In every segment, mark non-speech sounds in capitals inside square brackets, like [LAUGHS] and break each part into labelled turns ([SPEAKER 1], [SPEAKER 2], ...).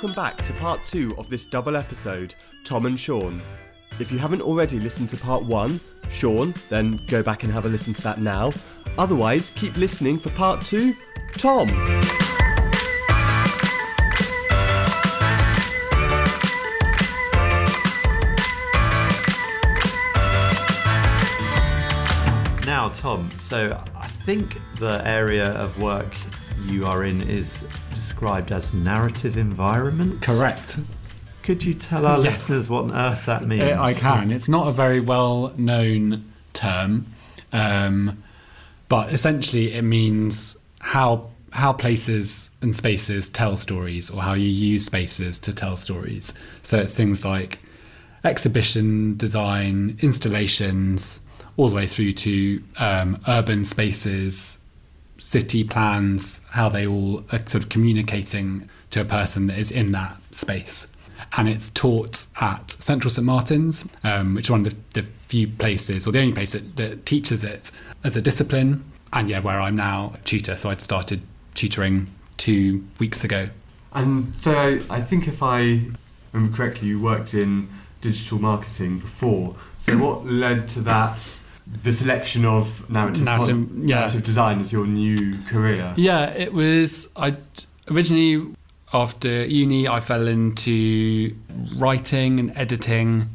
[SPEAKER 1] welcome back to part two of this double episode, Tom and Sean. If you haven't already listened to part one, Sean, then go back and have a listen to that now. Otherwise, keep listening for part two, Tom.
[SPEAKER 2] Now, Tom, so I think the area of work you are in is described as narrative environment.
[SPEAKER 3] Correct.
[SPEAKER 2] Could you tell our
[SPEAKER 3] Yes.
[SPEAKER 2] listeners what on earth that means?
[SPEAKER 3] Uh, I can. It's not a very well known term, um, but essentially it means how how places and spaces tell stories, or how you use spaces to tell stories. So it's things like exhibition design, installations, all the way through to um, urban spaces, city plans, how they all are sort of communicating to a person that is in that space. And it's taught at Central St Martin's, um, which is one of the, the few places, or the only place that, that teaches it as a discipline. And yeah, where I'm now a tutor. So I'd started tutoring two weeks ago.
[SPEAKER 1] And so I, I think if I remember correctly, you worked in digital marketing before. So what led to that? The selection of narrative,
[SPEAKER 3] Narrative,
[SPEAKER 1] pon-
[SPEAKER 3] yeah.
[SPEAKER 1] narrative design as your new career.
[SPEAKER 3] Yeah, it was. I originally after uni, I fell into writing and editing,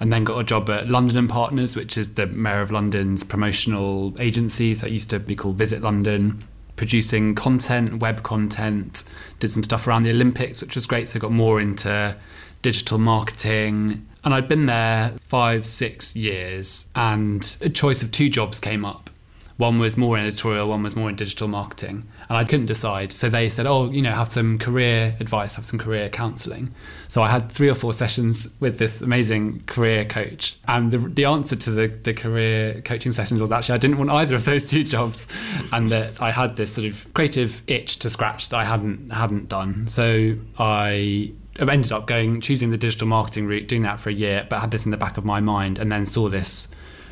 [SPEAKER 3] and then got a job at London and Partners, which is the Mayor of London's promotional agency. So it used to be called Visit London, producing content, web content. Did some stuff around the Olympics, which was great. So I got more into digital marketing. And I'd been there five, six years, and a choice of two jobs came up. One was more in editorial, one was more in digital marketing. And I couldn't decide. So they said, oh, you know, have some career advice, have some career counseling. So I had three or four sessions with this amazing career coach. And the, the answer to the, the career coaching sessions was actually I didn't want either of those two jobs. And that I had this sort of creative itch to scratch that I hadn't hadn't done. So I ended up going choosing the digital marketing route, doing that for a year, but had this in the back of my mind and then saw this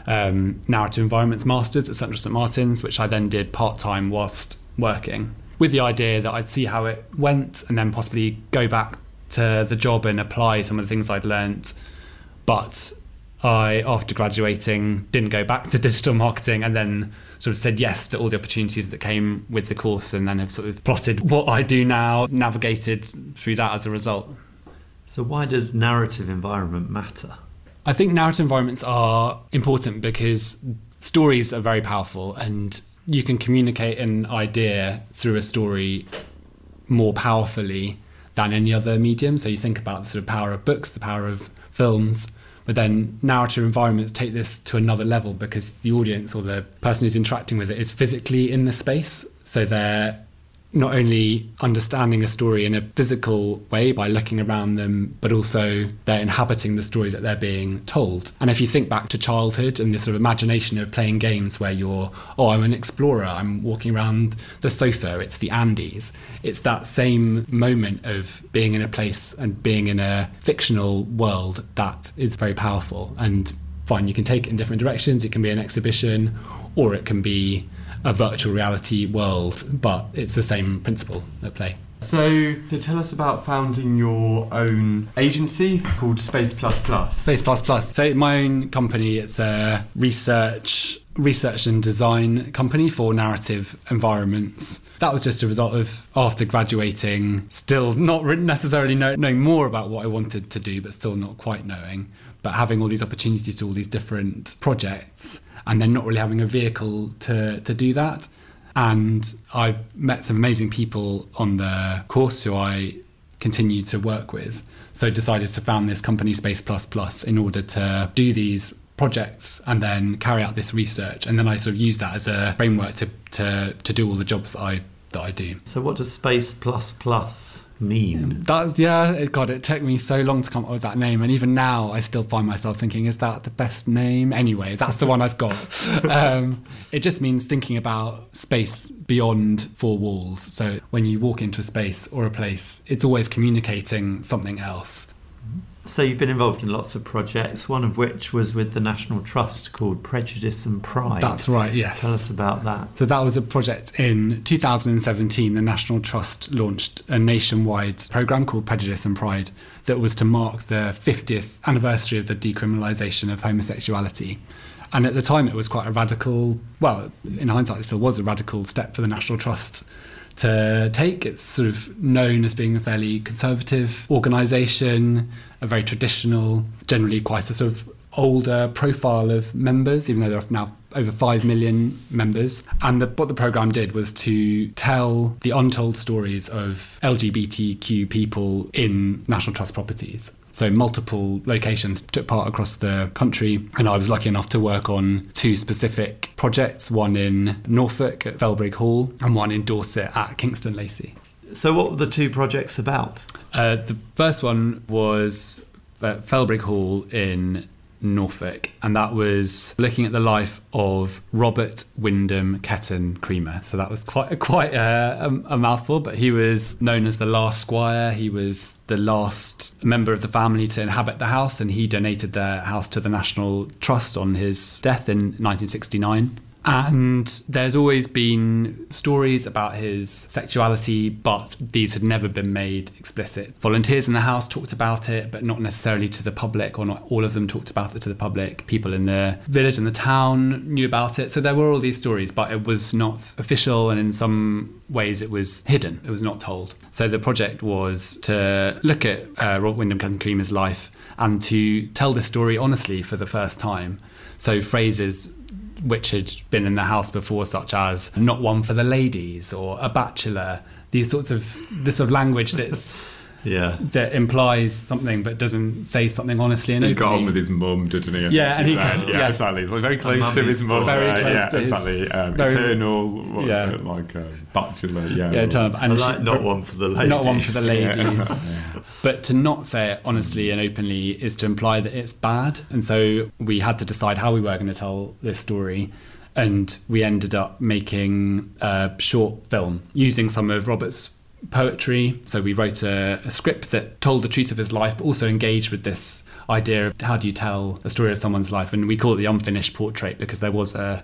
[SPEAKER 3] um, narrative environments masters at Central St Martin's, which I then did part time whilst working, with the idea that I'd see how it went and then possibly go back to the job and apply some of the things I'd learnt. But I, after graduating, didn't go back to digital marketing and then sort of said yes to all the opportunities that came with the course and then have sort of plotted what I do now, navigated through that as a result.
[SPEAKER 2] So, why does narrative environment matter?
[SPEAKER 3] I think narrative environments are important because stories are very powerful and you can communicate an idea through a story more powerfully than any other medium. So you think about the sort of power of books, the power of films, but then narrative environments take this to another level because the audience or the person who's interacting with it is physically in the space. So they're not only understanding a story in a physical way by looking around them, but also they're inhabiting the story that they're being told. And if you think back to childhood and this sort of imagination of playing games where you're, oh, I'm an explorer, I'm walking around the sofa, it's the Andes, it's that same moment of being in a place and being in a fictional world that is very powerful. And fine, you can take it in different directions. It can be an exhibition or it can be a virtual reality world, but it's the same principle at play.
[SPEAKER 1] So, to tell us about founding your own agency called Space Plus Plus.
[SPEAKER 3] Space Plus Plus. So my own company, it's a research research and design company for narrative environments. That was just a result of after graduating, still not necessarily know, knowing more about what I wanted to do, but still not quite knowing. But having all these opportunities to all these different projects, and then not really having a vehicle to to do that. And I met some amazing people on the course who I continue to work with. So decided to found this company Space Plus Plus in order to do these projects and then carry out this research. And then I sort of use that as a framework to to, to do all the jobs that I do.
[SPEAKER 2] So, what does Space Plus Plus mean?
[SPEAKER 3] That's yeah, it, God, it took me so long to come up with that name, and even now I still find myself thinking, is that the best name? Anyway, that's the one I've got. [LAUGHS] um, it just means thinking about space beyond four walls. So when you walk into a space or a place, it's always communicating something else.
[SPEAKER 2] So you've been involved in lots of projects, one of which was with the National Trust called Prejudice and Pride.
[SPEAKER 3] That's right, yes.
[SPEAKER 2] Tell us about that.
[SPEAKER 3] So that was a project in 2017. The National Trust launched a nationwide program called Prejudice and Pride that was to mark the 50th anniversary of the decriminalisation of homosexuality. And at the time, it was quite a radical, well, in hindsight, it still was a radical step for the National Trust to take. It's sort of known as being a fairly conservative organisation, a very traditional, generally quite a sort of older profile of members, even though there are now over 5 million members. And the, what the programme did was to tell the untold stories of LGBTQ people in National Trust properties. So multiple locations took part across the country, and I was lucky enough to work on two specific projects: one in Norfolk at Felbrigg Hall, and one in Dorset at Kingston Lacy.
[SPEAKER 2] So, what were the two projects about?
[SPEAKER 3] Uh, the first one was at Felbrigg Hall in Norfolk, and that was looking at the life of Robert Wyndham Ketton Cremer. So that was quite [LAUGHS] quite a, a, mouthful, but he was known as the last squire. He was the last member of the family to inhabit the house, and he donated the house to the National Trust on his death in 1969. And there's always been stories about his sexuality, but these had never been made explicit. Volunteers in the house talked about it, but not necessarily to the public, or not all of them talked about it to the public. People in the village and the town knew about it. So there were all these stories, but it was not official, and in some ways it was hidden, it was not told. So the project was to look at uh, Robert Wyndham Cremer's life and to tell this story honestly for the first time. So phrases which had been in the house before, such as "not one for the ladies" or "a bachelor." These sorts of this sort of language that's
[SPEAKER 2] yeah
[SPEAKER 3] that implies something but doesn't say something honestly and
[SPEAKER 4] he
[SPEAKER 3] openly.
[SPEAKER 4] got on with his mum, didn't he? I
[SPEAKER 3] Yeah, and he
[SPEAKER 4] said.
[SPEAKER 3] got-
[SPEAKER 4] yeah,
[SPEAKER 3] yeah.
[SPEAKER 4] exactly. Like, very close to his mum.
[SPEAKER 3] very
[SPEAKER 4] right?
[SPEAKER 3] close
[SPEAKER 4] yeah,
[SPEAKER 3] to his-
[SPEAKER 4] exactly. Um,
[SPEAKER 3] very-
[SPEAKER 4] eternal. What was
[SPEAKER 3] Yeah.
[SPEAKER 4] it like? A bachelor. Yeah.
[SPEAKER 3] yeah, turn and
[SPEAKER 2] I
[SPEAKER 3] she-
[SPEAKER 2] like not one for the ladies.
[SPEAKER 3] not one for the ladies.
[SPEAKER 4] Yeah. [LAUGHS]
[SPEAKER 3] But to not say it honestly and openly is to imply that it's bad. And so we had to decide how we were going to tell this story. And we ended up making a short film using some of Robert's poetry. So we wrote a, a script that told the truth of his life, but also engaged with this idea of how do you tell a story of someone's life. And we call it the unfinished portrait because there was a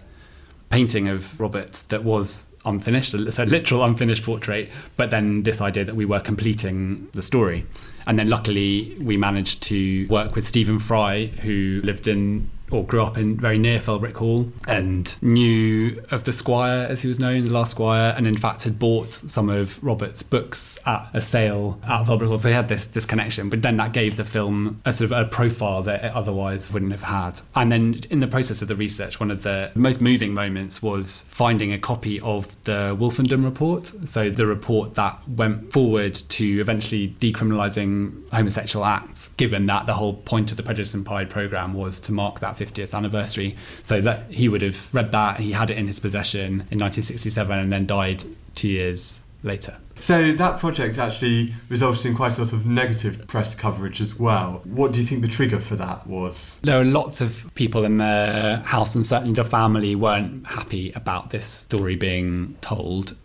[SPEAKER 3] painting of Robert that was unfinished, a literal unfinished portrait, but then this idea that we were completing the story. And then luckily we managed to work with Stephen Fry, who lived in or grew up in very near Felbrigg Hall and knew of the Squire as he was known, the last Squire, and in fact had bought some of Robert's books at a sale at Felbrigg Hall. So he had this this connection. But then that gave the film a sort of a profile that it otherwise wouldn't have had. And then in the process of the research, one of the most moving moments was finding a copy of the Wolfenden report. So the report that went forward to eventually decriminalising homosexual acts, given that the whole point of the Prejudice and Pride programme was to mark that 50th anniversary. So that he would have read that, he had it in his possession in 1967 and then died two years later.
[SPEAKER 1] So that project actually resulted in quite a lot of negative press coverage as well. What do you think the trigger for that was?
[SPEAKER 3] There are lots of people in the house, and certainly the family weren't happy about this story being told.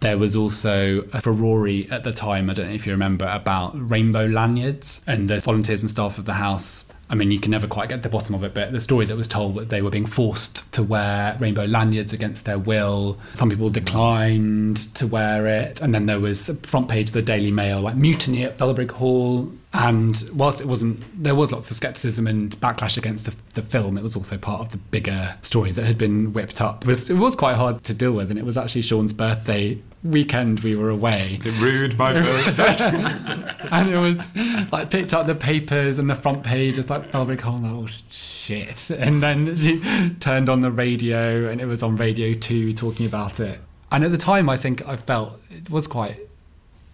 [SPEAKER 3] There was also a Ferrari at the time, I don't know if you remember, about rainbow lanyards, and the volunteers and staff of the house. I mean, you can never quite get to the bottom of it, but the story that was told that they were being forced to wear rainbow lanyards against their will. Some people declined to wear it, and then there was a front page of the Daily Mail, like mutiny at Felbrigg Hall. And whilst it wasn't, there was lots of skepticism and backlash against the, the film. It was also part of the bigger story that had been whipped up. It was, it was quite hard to deal with, and it was actually Sean's birthday weekend. We were away,
[SPEAKER 4] Rude, my birthday. [LAUGHS]
[SPEAKER 3] and it was like picked up the papers and the front page. It's like Felbrigg Hall. Oh shit! And then she turned on the radio, and it was on Radio Two talking about it. And at the time, I think I felt it was quite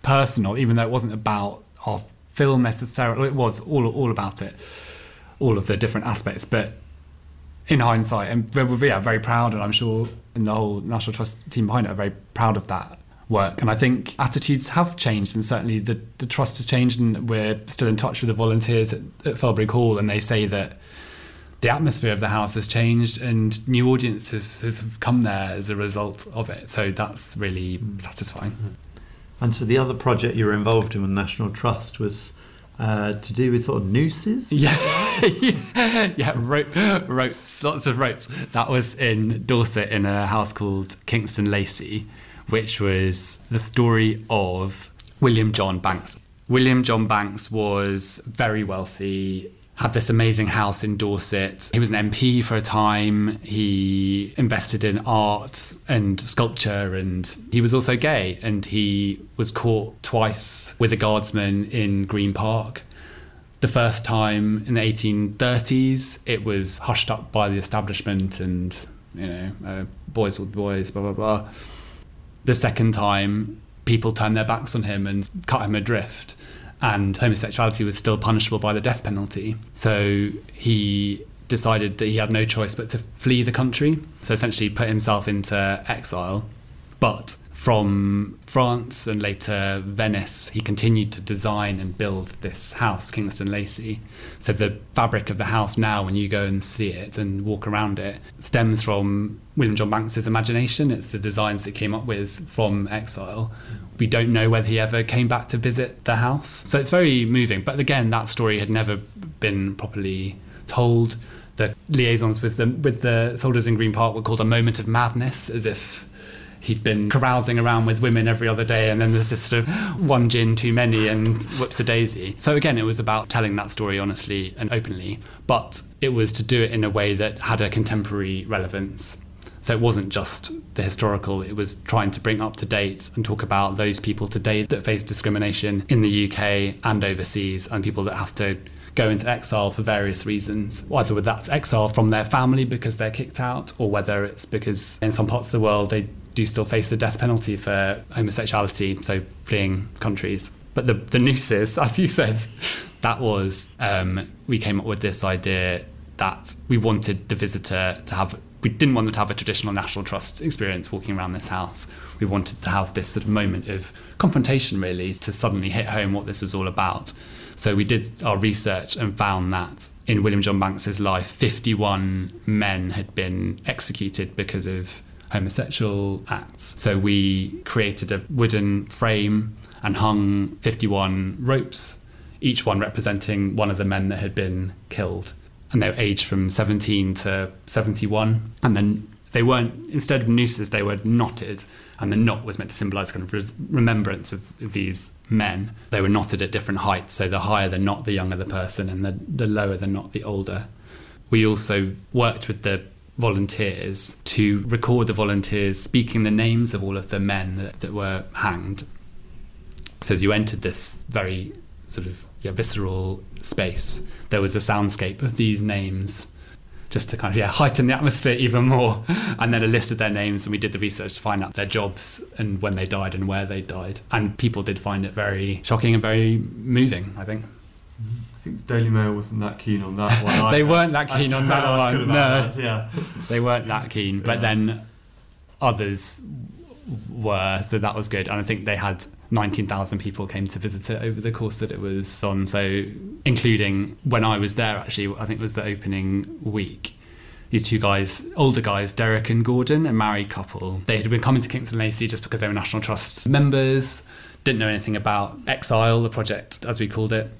[SPEAKER 3] personal, even though it wasn't about our film necessarily. It was all all about it, all of the different aspects. But in hindsight, and we're yeah, very proud, and I'm sure in the whole National Trust team behind it are very proud of that work. And I think attitudes have changed, and certainly the, the trust has changed, and we're still in touch with the volunteers at, at Felbrigg Hall, and they say that the atmosphere of the house has changed, and new audiences have come there as a result of it. So that's really satisfying.
[SPEAKER 2] And so the other project you were involved in with National Trust was uh, to do with sort of nooses. [LAUGHS]
[SPEAKER 3] Yeah, [LAUGHS] yeah, rope, ropes, lots of ropes. That was in Dorset in a house called Kingston Lacy, which was the story of William John Bankes. William John Bankes was very wealthy, had this amazing house in Dorset. He was an MP for a time. He invested in art and sculpture, and he was also gay. And he was caught twice with a guardsman in Green Park. The first time in the 1830s, it was hushed up by the establishment and, you know, uh, boys with boys, blah, blah, blah. The second time, people turned their backs on him and cut him adrift and homosexuality was still punishable by the death penalty. So he decided that he had no choice but to flee the country. So essentially put himself into exile. But from France and later Venice, he continued to design and build this house, Kingston Lacy. So the fabric of the house now, when you go and see it and walk around it, stems from William John Bankes's imagination. It's the designs that came up with from exile. We don't know whether he ever came back to visit the house. So it's very moving. But again, that story had never been properly told. The liaisons with the with the soldiers in Green Park were called a moment of madness, as if he'd been carousing around with women every other day, and then there's this sort of one gin too many and whoops a daisy. So again, it was about telling that story honestly and openly, but it was to do it in a way that had a contemporary relevance. So it wasn't just the historical, it was trying to bring up to date and talk about those people today that face discrimination in the UK and overseas and people that have to go into exile for various reasons. Whether that's exile from their family because they're kicked out, or whether it's because in some parts of the world they do still face the death penalty for homosexuality, so fleeing countries. But the, the nooses, [LAUGHS] as you said, that was, um, we came up with this idea that we wanted the visitor to have, we didn't want them to have a traditional National Trust experience walking around this house. We wanted to have this sort of moment of confrontation, really, to suddenly hit home what this was all about. So we did our research and found that in William John Bankes's life, 51 men had been executed because of homosexual acts. So we created a wooden frame and hung 51 ropes, each one representing one of the men that had been killed. And they were aged from 17 to 71. And then they weren't, instead of nooses, they were knotted. And the knot was meant to symbolize kind of res- remembrance of these men. They were knotted at different heights. So the higher the knot, the younger the person, and the, the lower the knot, the older. We also worked with the volunteers to record the volunteers speaking the names of all of the men that, that were hanged. So as you entered this very sort of yeah, visceral space, there was a soundscape of these names just to kind of yeah heighten the atmosphere even more. [LAUGHS] And then a list of their names and we did the research to find out their jobs and when they died and where they died. And people did find it very shocking and very moving i think.
[SPEAKER 1] I think the Daily Mail wasn't that keen on that one. [LAUGHS]
[SPEAKER 3] they weren't that keen on that [LAUGHS] one no
[SPEAKER 1] that, yeah.
[SPEAKER 3] they weren't that keen but
[SPEAKER 1] Yeah.
[SPEAKER 3] then others were so that was good and i think they had 19,000 people came to visit it over the course that it was on so including when i was there actually i think it was the opening week these two guys older guys derek and gordon a married couple they had been coming to kingston lacy just because they were national trust members didn't know anything about exile the project as we called it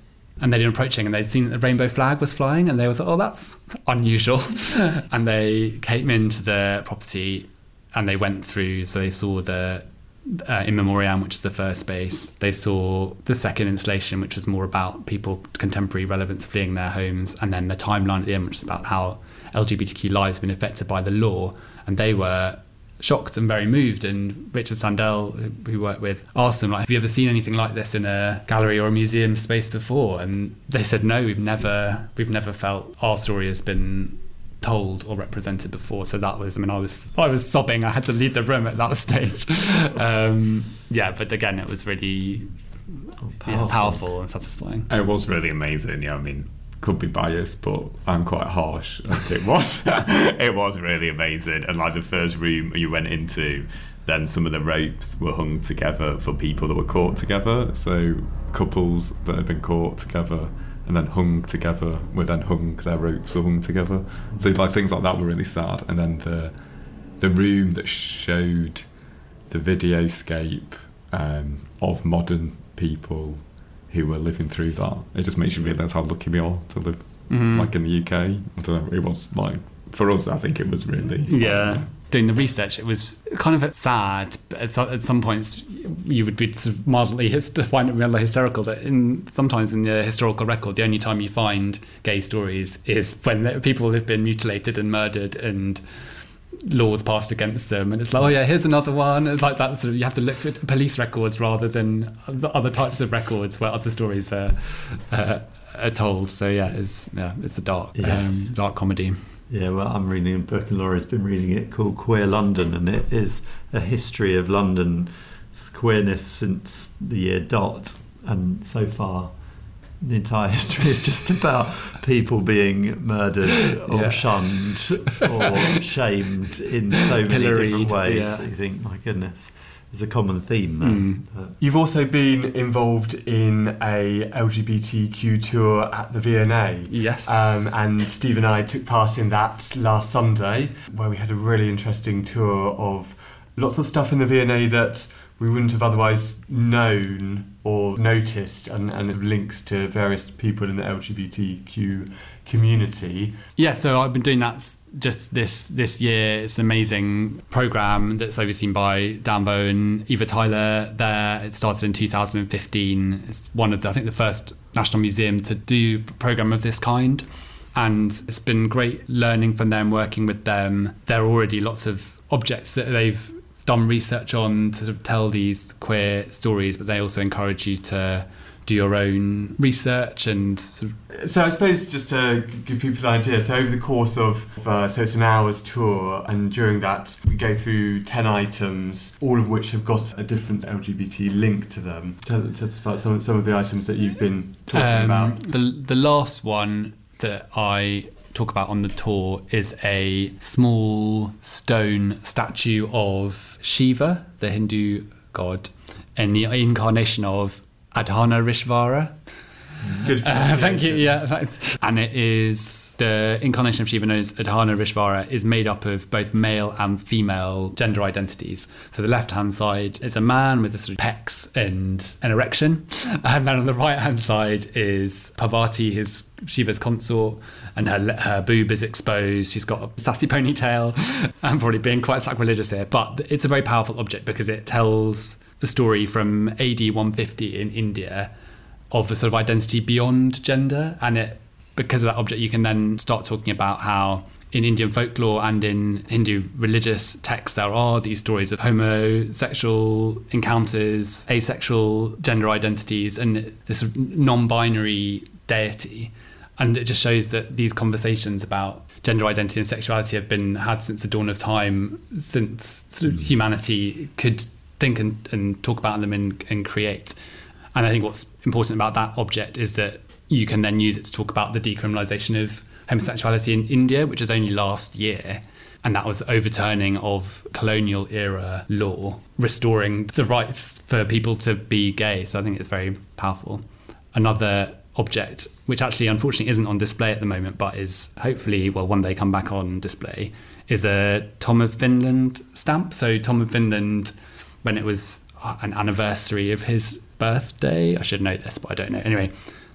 [SPEAKER 3] and they'd been approaching and they'd seen the rainbow flag was flying and they were like, oh, that's unusual. [LAUGHS] and they came into the property and they went through, so they saw the uh, in memoriam, which is the first space. They saw the second installation, which was more about people contemporary relevance fleeing their homes, and then the timeline at the end, which is about how LGBTQ lives have been affected by the law. And they were shocked and very moved. And Richard Sandell, who worked with, asked them, like, "Have you ever seen anything like this in a gallery or a museum space before?" And they said, "No, we've never, we've never felt our story has been." told or represented before so that was i mean i was i was sobbing i had to leave the room at that [LAUGHS] stage um yeah but again it was really yeah, powerful and satisfying
[SPEAKER 4] It was really amazing. Yeah, I mean, could be biased, but I'm quite harsh. It was, [LAUGHS] it was really amazing. And like the first room you went into, then some of the ropes were hung together for people that were caught together. So couples that had been caught together and then hung together were then hung. Their ropes were hung together. So like things like that were really sad. And then the the room that showed the videoscape um, of modern people who were living through that. It just makes you realise how lucky we are to live
[SPEAKER 3] Mhm.
[SPEAKER 4] like in the UK. I don't know. It was like for us. I think it was really
[SPEAKER 3] yeah. Doing the research, it was kind of sad. But at, some, at some points, you would be sort of mildly [LAUGHS] find it mildly hysterical that in sometimes in the historical record, the only time you find gay stories is when people have been mutilated and murdered and laws passed against them, and it's like, oh yeah, here's another one. It's like that sort of you have to look at police records rather than the other types of records where other stories are, uh, are told. So yeah, it's yeah, it's a dark
[SPEAKER 2] Yes.
[SPEAKER 3] um, dark comedy.
[SPEAKER 2] Yeah, well, I'm reading a book, and Laura's been reading it called Queer London, and it is a history of London's queerness since the year dot. And so far, the entire history is just about people being murdered or
[SPEAKER 3] Yeah.
[SPEAKER 2] shunned or [LAUGHS] shamed in so many
[SPEAKER 3] Pilloried,
[SPEAKER 2] different ways.
[SPEAKER 3] yeah.
[SPEAKER 2] So you think, my goodness, there's a common theme there.
[SPEAKER 3] Mm.
[SPEAKER 1] You've also been involved in a LGBTQ tour at the V&A.
[SPEAKER 3] Yes.
[SPEAKER 1] Um, and Steve and I took part in that last Sunday, where we had a really interesting tour of lots of stuff in the V&A that we wouldn't have otherwise known or noticed, and, and links to various people in the LGBTQ community.
[SPEAKER 3] Yeah, so I've been doing that just this this year. It's an amazing program that's overseen by Dan Vo and Eva Tyler. There, it started in 2015. It's one of the, I think the first national museum to do a program of this kind, and it's been great learning from them, working with them. There are already lots of objects that they've done research on to sort of tell these queer stories, but they also encourage you to do your own research and sort of
[SPEAKER 1] So I suppose just to give people an idea, so over the course of, uh, so it's an hour's tour, and during that we go through 10 items, all of which have got a different LGBT link to them. Tell, tell us about some, some of the items that you've been talking
[SPEAKER 3] Um,
[SPEAKER 1] about.
[SPEAKER 3] The the last one that I talk about on the tour is a small stone statue of Shiva, the Hindu god, and the incarnation of Ardhanarishvara.
[SPEAKER 1] Good
[SPEAKER 3] Uh, thank you. Yeah, thanks. And it is the incarnation of Shiva known as Ardhanarishvara is made up of both male and female gender identities. So the left hand side is a man with a sort of pecs and an erection, [LAUGHS] and then on the right hand side is Parvati, his Shiva's consort, and her her boob is exposed. She's got a sassy ponytail. [LAUGHS] I'm probably being quite sacrilegious here, but it's a very powerful object because it tells the story from AD 150 in India of a sort of identity beyond gender and it because of that object you can then start talking about how in Indian folklore and in Hindu religious texts there are these stories of homosexual encounters asexual gender identities and this non-binary deity. And it just shows that these conversations about gender identity and sexuality have been had since the dawn of time since sort of mm. humanity could think and, and talk about them and, and create. And I think what's important about that object is that you can then use it to talk about the decriminalisation of homosexuality in India, which was only last year. And that was overturning of colonial era law, restoring the rights for people to be gay. So I think it's very powerful. Another object, which actually unfortunately isn't on display at the moment, but is hopefully, well, one day come back on display, is a Tom of Finland stamp. So Tom of Finland, when it was an anniversary of his birthday. I should know this, but I don't know. Anyway,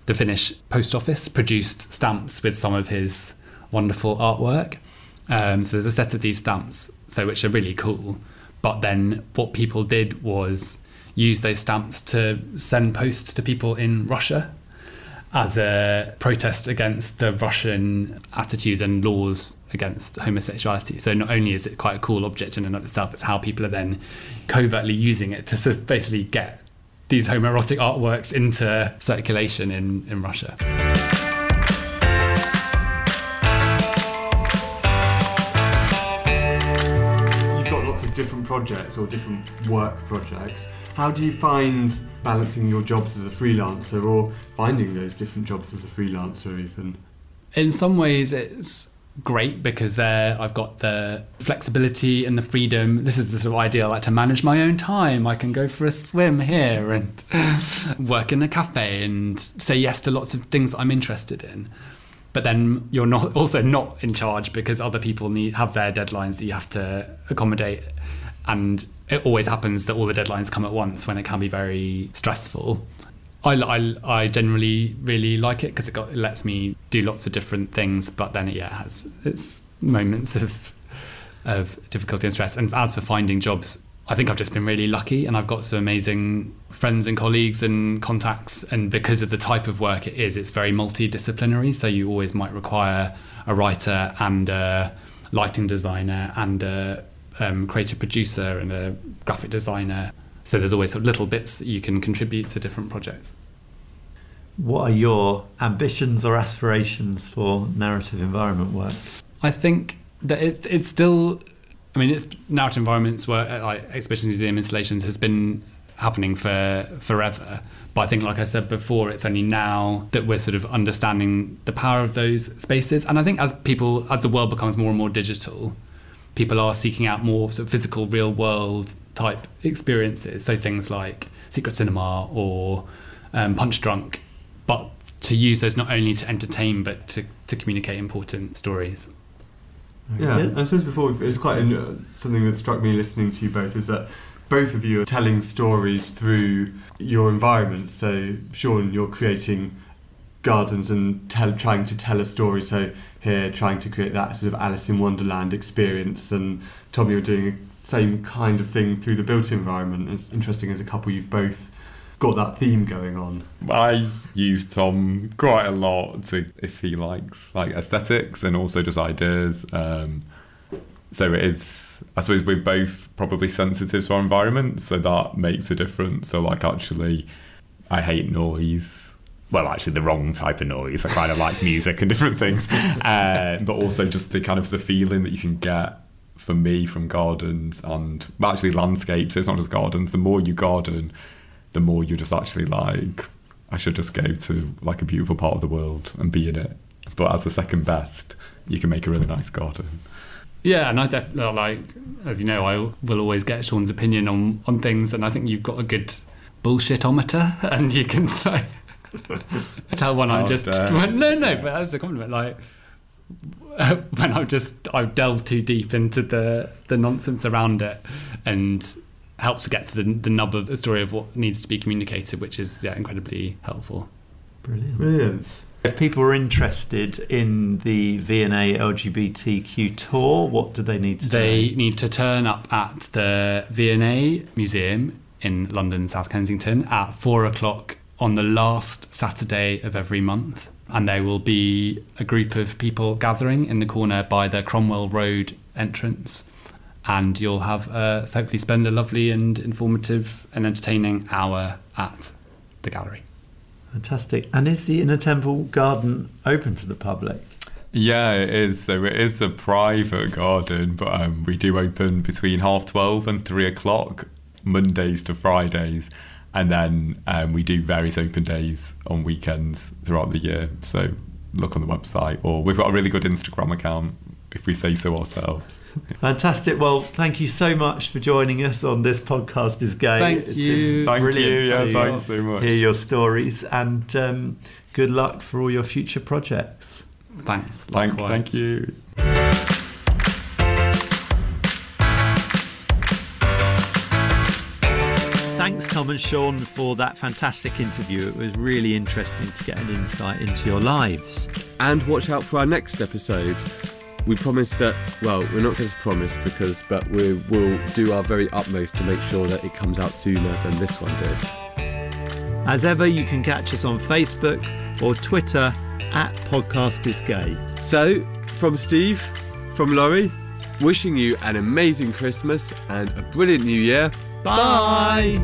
[SPEAKER 3] the Finnish post office produced stamps with some of his wonderful artwork. Um, so there's a set of these stamps, so which are really cool. But then what people did was use those stamps to send posts to people in Russia as a protest against the Russian attitudes and laws against homosexuality. So not only is it quite a cool object in and of itself, it's how people are then covertly using it to sort of basically get these homoerotic artworks into circulation in, in Russia.
[SPEAKER 1] You've got lots of different projects or different work projects. How do you find balancing your jobs as a freelancer or finding those different jobs as a freelancer even?
[SPEAKER 3] In some ways, it's great because there I've got the flexibility and the freedom. This is the sort of idea I like to manage my own time. I can go for a swim here and [LAUGHS] work in a cafe and say yes to lots of things I'm interested in. But then you're not [LAUGHS] also not in charge because other people need have their deadlines that you have to accommodate, and it always happens that all the deadlines come at once when it can be very stressful. I, I, I generally really like it because it, it lets me do lots of different things, but then it, yeah, has its moments of of difficulty and stress. And as for finding jobs, I think I've just been really lucky, and I've got some amazing friends and colleagues and contacts. And because of the type of work it is, it's very multidisciplinary. So you always might require a writer and a lighting designer and a um, creative producer and a graphic designer. So there's always sort of little bits that you can contribute to different projects.
[SPEAKER 2] What are your ambitions or aspirations for narrative environment work?
[SPEAKER 3] I think that it, it's still, I mean, it's narrative environments where like exhibition museum installations has been happening for forever. But I think, like I said before, it's only now that we're sort of understanding the power of those spaces. And I think as people, as the world becomes more and more digital, people are seeking out more sort of physical, real world type experiences. So things like Secret Cinema or um, Punchdrunk, but to use those not only to entertain but to, to communicate important stories.
[SPEAKER 1] Yeah,
[SPEAKER 2] good.
[SPEAKER 1] I suppose before we- it's quite uh, something that struck me listening to you both is that both of you are telling stories through your environments. So, Sean, you're creating gardens and tell, trying to tell a story. So here, trying to create that sort of Alice in Wonderland experience, and Tom, you're doing the same kind of thing through the built environment. It's interesting as a couple, you've both got that theme going on.
[SPEAKER 4] I use Tom quite a lot to if he likes like aesthetics and also just ideas. Um, so it is. I suppose we're both probably sensitive to our environment, so that makes a difference. So like actually, I hate noise. Well, actually, the wrong type of noise. I kind of like music and different things, uh, but also just the kind of the feeling that you can get for me from gardens and well, actually landscapes. It's not just gardens. The more you garden, the more you're just actually like, I should just go to like a beautiful part of the world and be in it. But as a second best, you can make a really nice garden.
[SPEAKER 3] Yeah, and I definitely like, as you know, I will always get Sean's opinion on on things, and I think you've got a good bullshitometer, [LAUGHS] and you can like [LAUGHS] tell when I'm
[SPEAKER 4] How
[SPEAKER 3] just when, [LAUGHS] no, no, but that's a compliment. Like [LAUGHS] when I've just I've delved too deep into the the nonsense around it, and helps to get to the the nub of the story of what needs to be communicated, which is yeah incredibly helpful.
[SPEAKER 2] Brilliant.
[SPEAKER 1] Brilliant.
[SPEAKER 2] If people are interested in the V&A LGBTQ tour, what do they need to
[SPEAKER 3] They
[SPEAKER 2] know?
[SPEAKER 3] need to turn up at the V&A Museum in London, South Kensington at four o'clock on the last Saturday of every month. And there will be a group of people gathering in the corner by the Cromwell Road entrance. And you'll have uh, so hopefully spend a lovely and informative and entertaining hour at the gallery.
[SPEAKER 2] Fantastic. And is the Inner Temple Garden open to the public?
[SPEAKER 4] Yeah, it is. So it is a private garden, but um, we do open between half twelve and three o'clock, Mondays to Fridays, and then um, we do various open days on weekends throughout the year. So look on the website, or we've got a really good Instagram account, if we say so ourselves. [LAUGHS]
[SPEAKER 2] Fantastic. Well, thank you so much for joining us on this podcast is gay.
[SPEAKER 3] Thank
[SPEAKER 2] It's
[SPEAKER 3] you.
[SPEAKER 2] been
[SPEAKER 4] Thank
[SPEAKER 2] brilliant
[SPEAKER 4] you. Yeah, thanks so much.
[SPEAKER 2] hear your stories and um, good luck for all your future projects.
[SPEAKER 3] Thanks.
[SPEAKER 4] Thank,
[SPEAKER 3] likewise.
[SPEAKER 4] thank you.
[SPEAKER 2] Thanks, Tom and Sean, for that fantastic interview. It was really interesting to get an insight into your lives.
[SPEAKER 1] And watch out for our next episode. We promise that, well, we're not going to promise because, but we will do our very utmost to make sure that it comes out sooner than this one did.
[SPEAKER 2] As ever, you can catch us on Facebook or Twitter at Podcast is Gay.
[SPEAKER 1] So, from Steve, from Laurie, wishing you an amazing Christmas and a brilliant new year.
[SPEAKER 2] Bye.